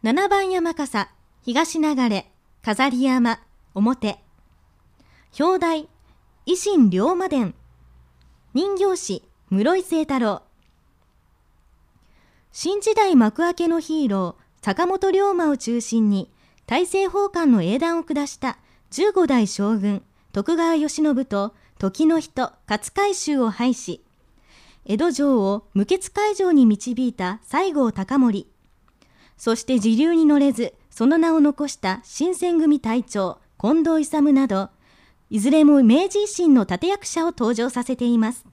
七番山笠、東流れ、飾り山、表。表題、維新龍馬伝。人形師、室井清太郎。新時代幕開けのヒーロー、坂本龍馬を中心に、大政奉還の英断を下した15代将軍、徳川慶喜と時の人、勝海舟を廃し、江戸城を無血開城に導いた西郷隆盛。そして時流に乗れず、その名を残した新選組隊長、近藤勇など、いずれも明治維新の立役者を登場させています。